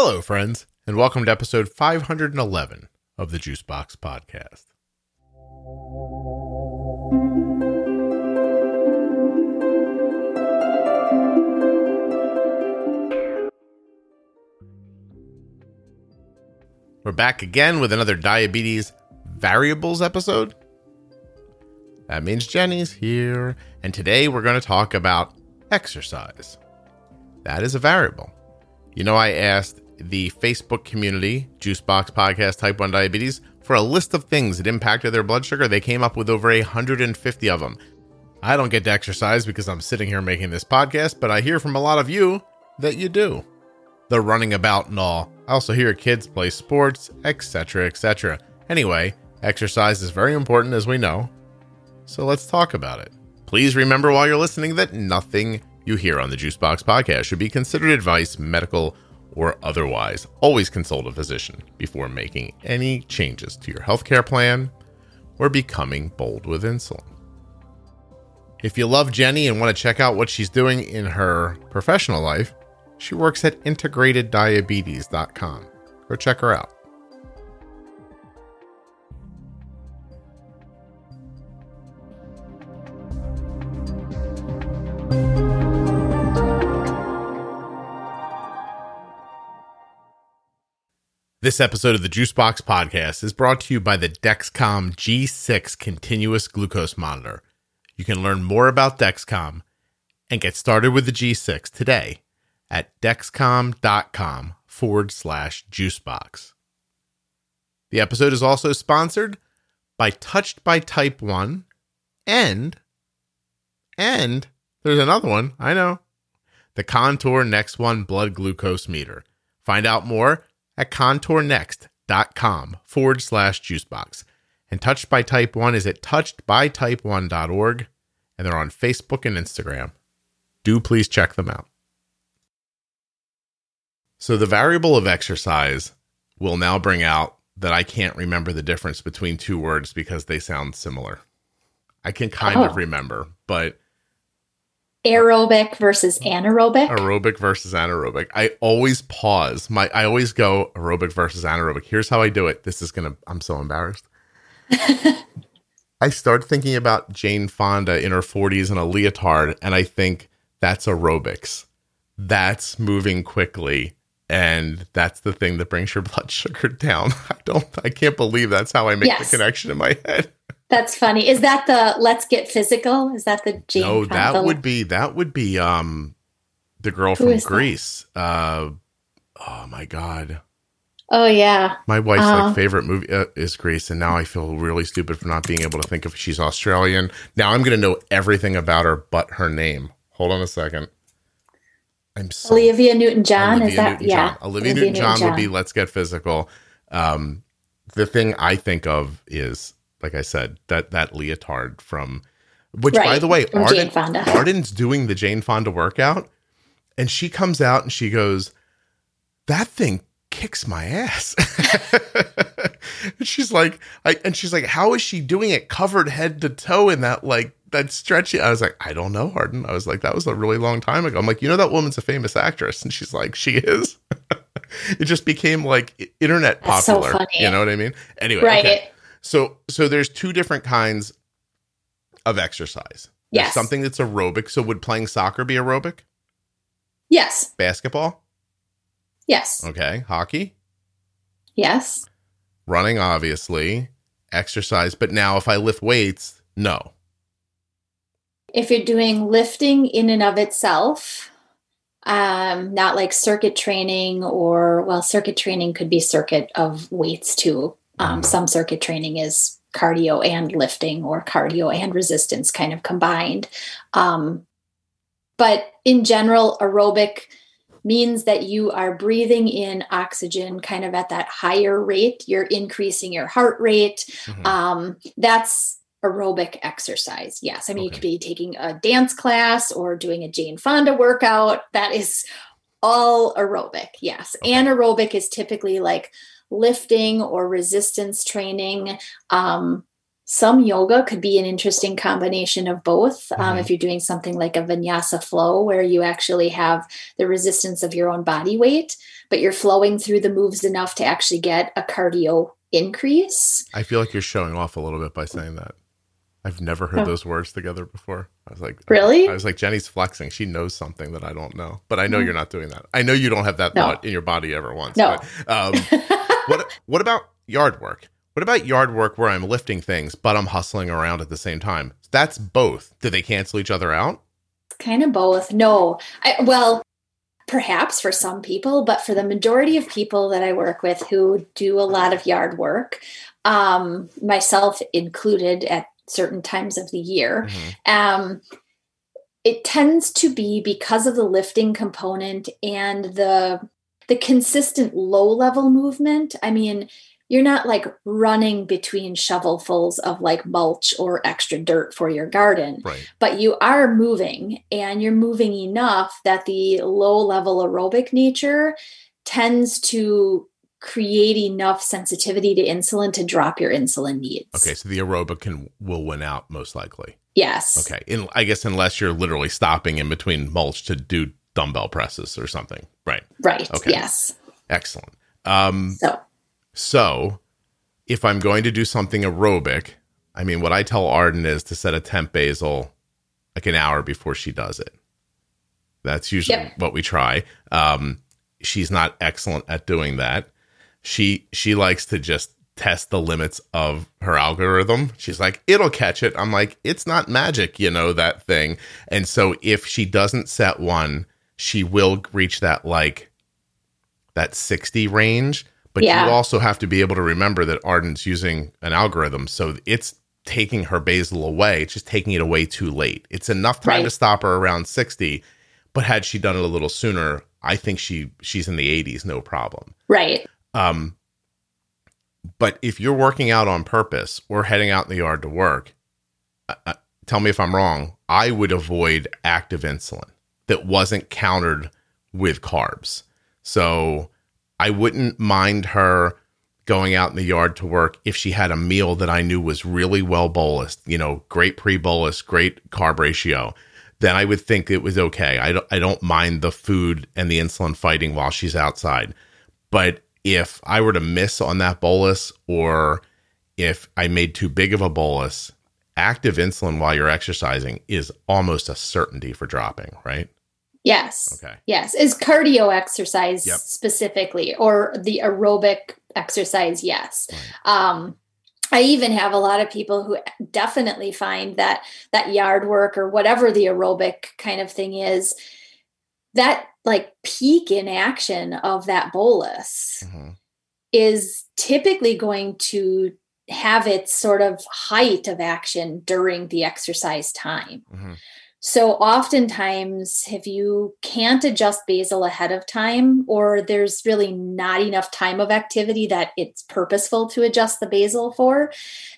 Hello, friends, and welcome to episode 511 of the Juicebox Podcast. We're back again with another diabetes variables episode. That means Jenny's here, and today we're going to talk about exercise. That is a variable. You know, I asked the Facebook community, Juicebox Podcast Type 1 Diabetes, for a list of things that impacted their blood sugar. They came up with over 150 of them. I don't get to exercise because I'm sitting here making this podcast, but I hear from a lot of you that you do. The running about and all. I also hear kids play sports, etc., etc. Anyway, exercise is very important as we know. So let's talk about it. Please remember while you're listening that nothing you hear on the Juicebox podcast should be considered advice, medical, or otherwise. Always consult a physician before making any changes to your healthcare plan or becoming bold with insulin. If you love Jenny and want to check out what she's doing in her professional life, she works at integrateddiabetes.com. Go check her out. This episode of the Juicebox Podcast is brought to you by the Dexcom G6 continuous glucose monitor. You can learn more about Dexcom and get started with the G6 today at dexcom.com forward slash juicebox. The episode is also sponsored by Touched by Type 1 and, and there's another one, I know, the Contour Next One blood glucose meter. Find out more at contournext.com forward slash juicebox. And Touched by Type 1 is at touchedbytype1.org, and they're on Facebook and Instagram. Do please check them out. So, the variable of exercise will now bring out that I can't remember the difference between two words because they sound similar. I can kind oh. of remember, but aerobic versus anaerobic. Aerobic versus anaerobic. I always pause. My I always go aerobic versus anaerobic. Here's how I do it. This is gonna. I'm so embarrassed. I start thinking about Jane Fonda in her 40s in a leotard, and I think that's aerobics. That's moving quickly, and that's the thing that brings your blood sugar down. I don't. I can't believe that's how I make yes. the connection in my head. That's funny. Is that the let's get physical? Is that the Jane? No, that would be that would be um the girl Who from Grease. Uh oh my god. Oh yeah. My wife's uh, like favorite movie uh, is Grease, and now I feel really stupid for not being able to think if she's Australian. Now I'm going to know everything about her but her name. Hold on a second. I'm so, Olivia Newton John. Is that Newton-John. yeah? Olivia, Olivia Newton John would be Let's Get Physical. Um, the thing I think of is like I said, that that leotard from which right. by the way, Arden, Arden's doing the Jane Fonda workout and she comes out and she goes, That thing kicks my ass. she's like, I, and she's like, How is she doing it covered head to toe in that like that stretchy? I was like, I don't know, Arden. I was like, that was a really long time ago. I'm like, you know that woman's a famous actress. And she's like, She is. it just became like internet popular. So you know what I mean? Anyway. Right. Okay. So so there's two different kinds of exercise. Yes. There's something that's aerobic. So would playing soccer be aerobic? Yes. Basketball? Yes. Okay. Hockey? Yes. Running, obviously. Exercise. But now if I lift weights, no. If you're doing lifting in and of itself, um, not like circuit training or, well, circuit training could be circuit of weights too. Um, some circuit training is cardio and lifting or cardio and resistance kind of combined. Um, but in general, aerobic means that you are breathing in oxygen kind of at that higher rate. You're increasing your heart rate. Mm-hmm. Um, that's aerobic exercise. Yes. I mean, okay. you could be taking a dance class or doing a Jane Fonda workout. That is all aerobic. Yes. Okay. Anaerobic is typically like lifting or resistance training. Um, Some yoga could be an interesting combination of both. Um, Mhm. if you're doing something like a vinyasa flow, where you actually have the resistance of your own body weight, but you're flowing through the moves enough to actually get a cardio increase. I feel like you're showing off a little bit by saying that. I've never heard Oh. those words together before. I was like, Really? I was like, Jenny's flexing. She knows something that I don't know, but I know you're not doing that. I know you don't have that No. thought in your body ever once. No. But, um, what What about yard work? What about yard work where I'm lifting things, but I'm hustling around at the same time? That's both. Do they cancel each other out? kind of both. No, I, well, perhaps for some people, but for the majority of people that I work with who do a lot of yard work, um, myself included at certain times of the year, Mhm. um, it tends to be because of the lifting component and the the consistent low level movement. I mean, you're not like running between shovelfuls of like mulch or extra dirt for your garden Right. but you are moving and you're moving enough that the low level aerobic nature tends to create enough sensitivity to insulin to drop your insulin needs. Okay. So the aerobic can will win out most likely. Yes. Okay. In, I guess unless you're literally stopping in between mulch to do dumbbell presses or something. Right. Right. Okay. Yes. Excellent. Um, So, So, if I'm going to do something aerobic, I mean, what I tell Arden is to set a temp basal like an hour before she does it. That's usually Yep. what we try. Um, she's not excellent at doing that. She she likes to just test the limits of her algorithm. She's like, it'll catch it. I'm like, it's not magic, you know that thing. And so if she doesn't set one, she will reach that like that 60 range. But Yeah. you also have to be able to remember that Arden's using an algorithm. So it's taking her basal away. It's just taking it away too late. It's enough time Right. to stop her around 60. But had she done it a little sooner, I think she she's in the 80s, no problem. right. Um, but if you're working out on purpose or heading out in the yard to work, uh, uh, tell me if I'm wrong. I would avoid active insulin that wasn't countered with carbs. So I wouldn't mind her going out in the yard to work if she had a meal that I knew was really well bolused, you know, great pre bolus, great carb ratio. Then I would think it was okay. I don't, I don't mind the food and the insulin fighting while she's outside. But if I were to miss on that bolus or if I made too big of a bolus, active insulin while you're exercising is almost a certainty for dropping, right? Yes. Okay. Yes. Is cardio exercise Yep. specifically or the aerobic exercise? Yes. Right. Um, I even have a lot of people who definitely find that that yard work or whatever the aerobic kind of thing is, that like peak in action of that bolus Mhm. is typically going to have its sort of height of action during the exercise time. Mhm. So, oftentimes, if you can't adjust basal ahead of time, or there's really not enough time of activity that it's purposeful to adjust the basal for,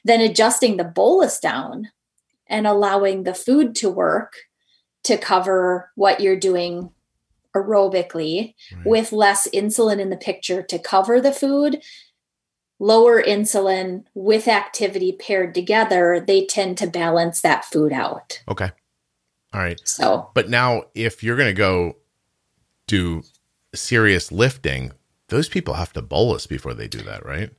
then adjusting the bolus down and allowing the food to work to cover what you're doing aerobically Right. with less insulin in the picture to cover the food lower insulin with activity paired together they tend to balance that food out Okay. All right. so But now, if you're going to go do serious lifting, those people have to bolus before they do that, right?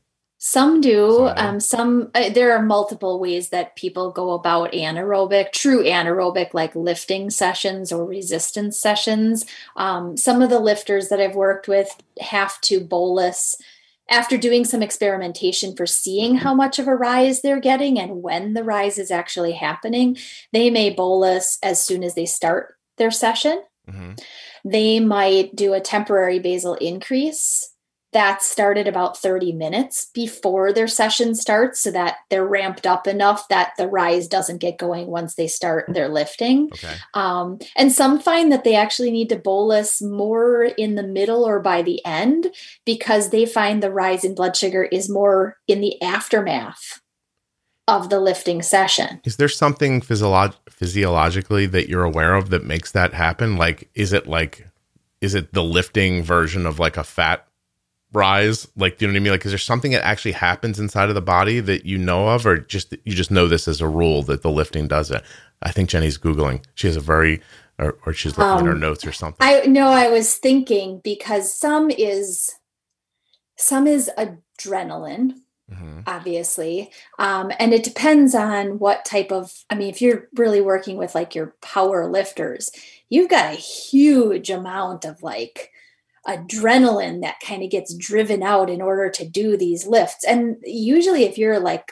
some do um, some uh, there are multiple ways that people go about anaerobic true anaerobic like lifting sessions or resistance sessions um, some of the lifters that i've worked with have to bolus after doing some experimentation for seeing how much of a rise they're getting and when the rise is actually happening they may bolus as soon as they start their session. Hmm they might do a temporary basal increase that started about 30 minutes before their session starts so that they're ramped up enough that the rise doesn't get going once they start their lifting Okay. um, and some find that they actually need to bolus more in the middle or by the end because they find the rise in blood sugar is more in the aftermath of the lifting session Is there something physiolog- physiologically that you're aware of that makes that happen? Like, is it like, is it the lifting version of like a fat rise? Like, do you know what I mean? Like, is there something that actually happens inside of the body that you know of, or just you just know this as a rule that the lifting does it? I think Jenny's googling. She has a very, or, or she's looking at her Um, notes or something. I know I was thinking because some is some is adrenaline, Mhm. obviously. Um, and it depends on what type of I mean, if you're really working with like your power lifters, you've got a huge amount of like adrenaline that kind of gets driven out in order to do these lifts. And usually if you're like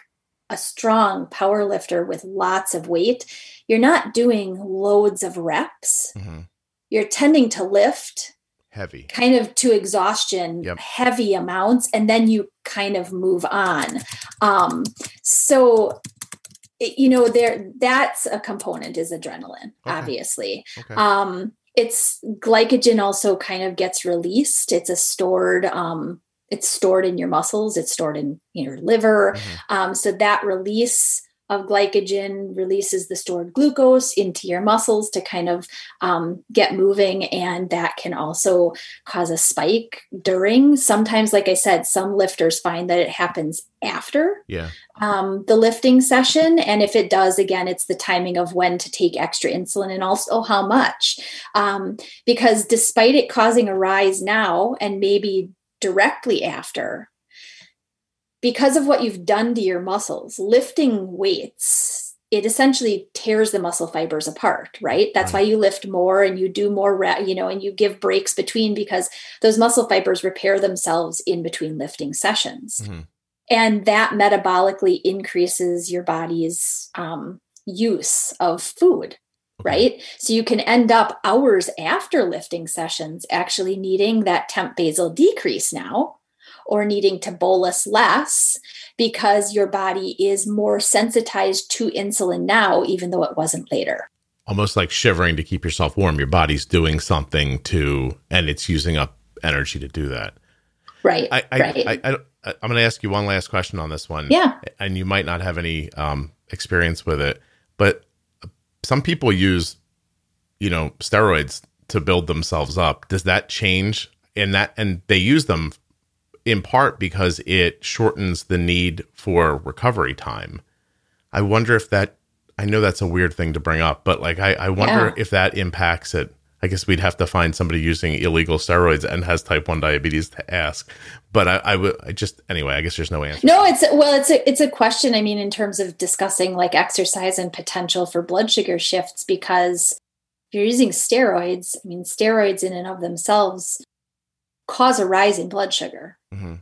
a strong power lifter with lots of weight, you're not doing loads of reps. Mhm. You're tending to lift Heavy. kind of to exhaustion Yep. heavy amounts and then you kind of move on um so you know there that's a component is adrenaline Okay. obviously Okay. um it's glycogen also kind of gets released. It's a stored um it's stored in your muscles. It's stored in your liver. Mhm. um, so that release of glycogen releases the stored glucose into your muscles to kind of um, get moving and that can also cause a spike during sometimes like i said some lifters find that it happens after Yeah. um, the lifting session and if it does again it's the timing of when to take extra insulin and also how much um, because despite it causing a rise now and maybe directly after because of what you've done to your muscles lifting weights it essentially tears the muscle fibers apart right? That's why you lift more and you do more re- you know and you give breaks between because those muscle fibers repair themselves in between lifting sessions. Mhm. and that metabolically increases your body's um, use of food right? So you can end up hours after lifting sessions actually needing that temp basal decrease now or needing to bolus less because your body is more sensitized to insulin now even though it wasn't later Almost like shivering to keep yourself warm. Your body's doing something to, and it's using up energy to do that. right I, I, right I, I, I I'm going to ask you one last question on this one. yeah and you might not have any um, experience with it, but some people use, you know, steroids to build themselves up. Does that change? in that, and they use them in part because it shortens the need for recovery time. I wonder if that. I know that's a weird thing to bring up, but like I, I wonder Yeah. if that impacts it. I guess we'd have to find somebody using illegal steroids and has type one diabetes to ask. But I, I would I just anyway. I guess there's no answer. No, it's well, it's a it's a question. I mean, in terms of discussing like exercise and potential for blood sugar shifts, because if you're using steroids, I mean, steroids in and of themselves cause a rise in blood sugar. hmm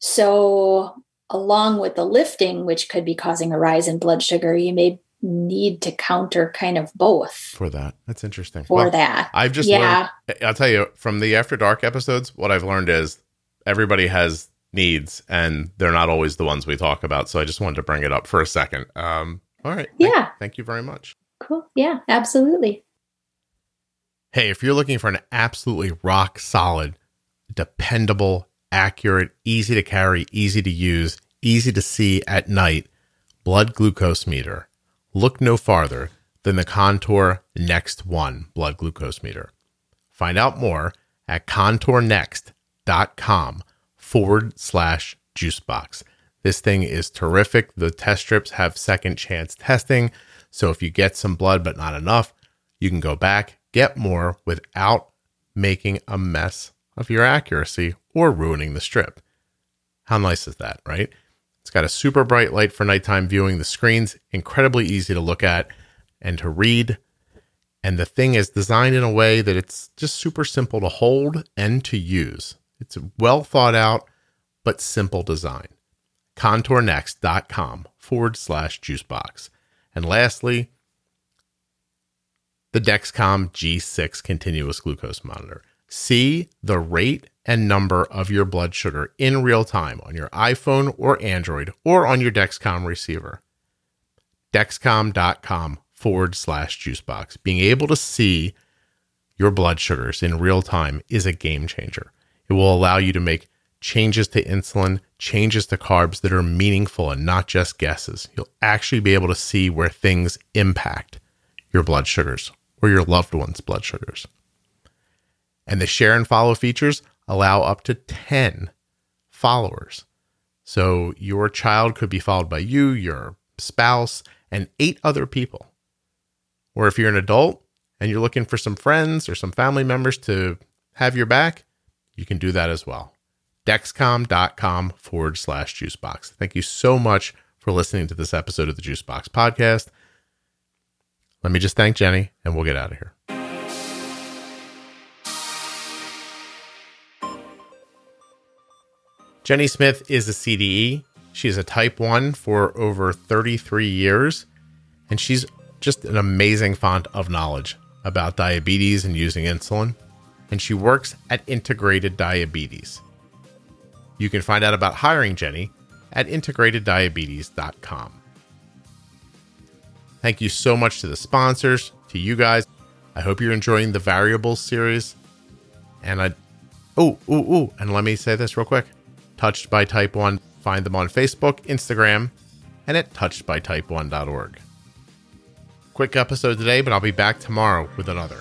So, along with the lifting, which could be causing a rise in blood sugar, you may need to counter kind of both For that, that's interesting. for Well, that. I've just Yeah. learned. I'll tell you from the After Dark episodes, what I've learned is everybody has needs, and they're not always the ones we talk about. So I just wanted to bring it up for a second. Um, all right. Thank- Yeah. Thank you very much. Cool. Yeah, absolutely. Hey, if you're looking for an absolutely rock solid, dependable, accurate, easy to carry, easy to use, easy to see at night blood glucose meter, look no farther than the Contour Next One blood glucose meter. Find out more at contournext.com forward slash juicebox. This thing is terrific. The test strips have second chance testing. So if you get some blood but not enough, you can go back, get more without making a mess of your accuracy or ruining the strip. How nice is that, right? It's got a super bright light for nighttime viewing. The screen's incredibly easy to look at and to read. And the thing is designed in a way that it's just super simple to hold and to use. It's a well thought out but simple design. Contournext.com forward slash juicebox. And lastly, the Dexcom G6 continuous glucose monitor. See the rate and number of your blood sugar in real time on your iPhone or Android or on your Dexcom receiver. Dexcom.com forward slash juicebox. Being able to see your blood sugars in real time is a game changer. It will allow you to make changes to insulin, changes to carbs that are meaningful and not just guesses. You'll actually be able to see where things impact your blood sugars or your loved one's blood sugars. And the share and follow features allow up to 10 followers. So your child could be followed by you, your spouse, and eight other people. Or if you're an adult and you're looking for some friends or some family members to have your back, you can do that as well. Dexcom.com forward slash juicebox. Thank you so much for listening to this episode of the Juicebox podcast. Let me just thank Jenny and we'll get out of here. Jenny Smith is a CDE. She's a type 1 for over 33 years, and she's just an amazing font of knowledge about diabetes and using insulin. And she works at Integrated Diabetes. You can find out about hiring Jenny at integrateddiabetes.com. Thank you so much to the sponsors, to you guys. I hope you're enjoying the variables series. And I, oh, oh, oh, and let me say this real quick. Touched by Type 1. Find them on Facebook, Instagram, and at touchedbytype1.org. Quick episode today, but I'll be back tomorrow with another.